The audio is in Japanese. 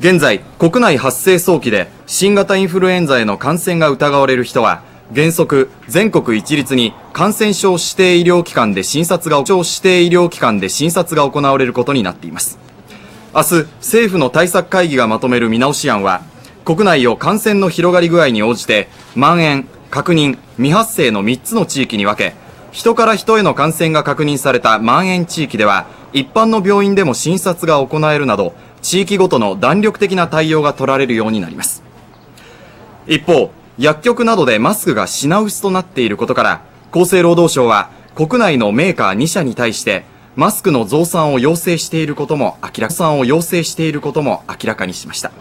現在国内発生早期で新型インフルエンザへの感染が疑われる人は原則全国一律に感染症指定医療機関で診察が指定医療機関で診察が行われることになっています。明日政府の対策会議がまとめる見直し案は国内を感染の広がり具合に応じて蔓延確認未発生の3つの地域に分け人から人への感染が確認された蔓延地域では一般の病院でも診察が行えるなど地域ごとの弾力的な対応が取られるようになります。一方薬局などでマスクが品薄となっていることから厚生労働省は国内のメーカー2社に対してマスクの増産を要請していることも明らかにしていることも明らかにしました。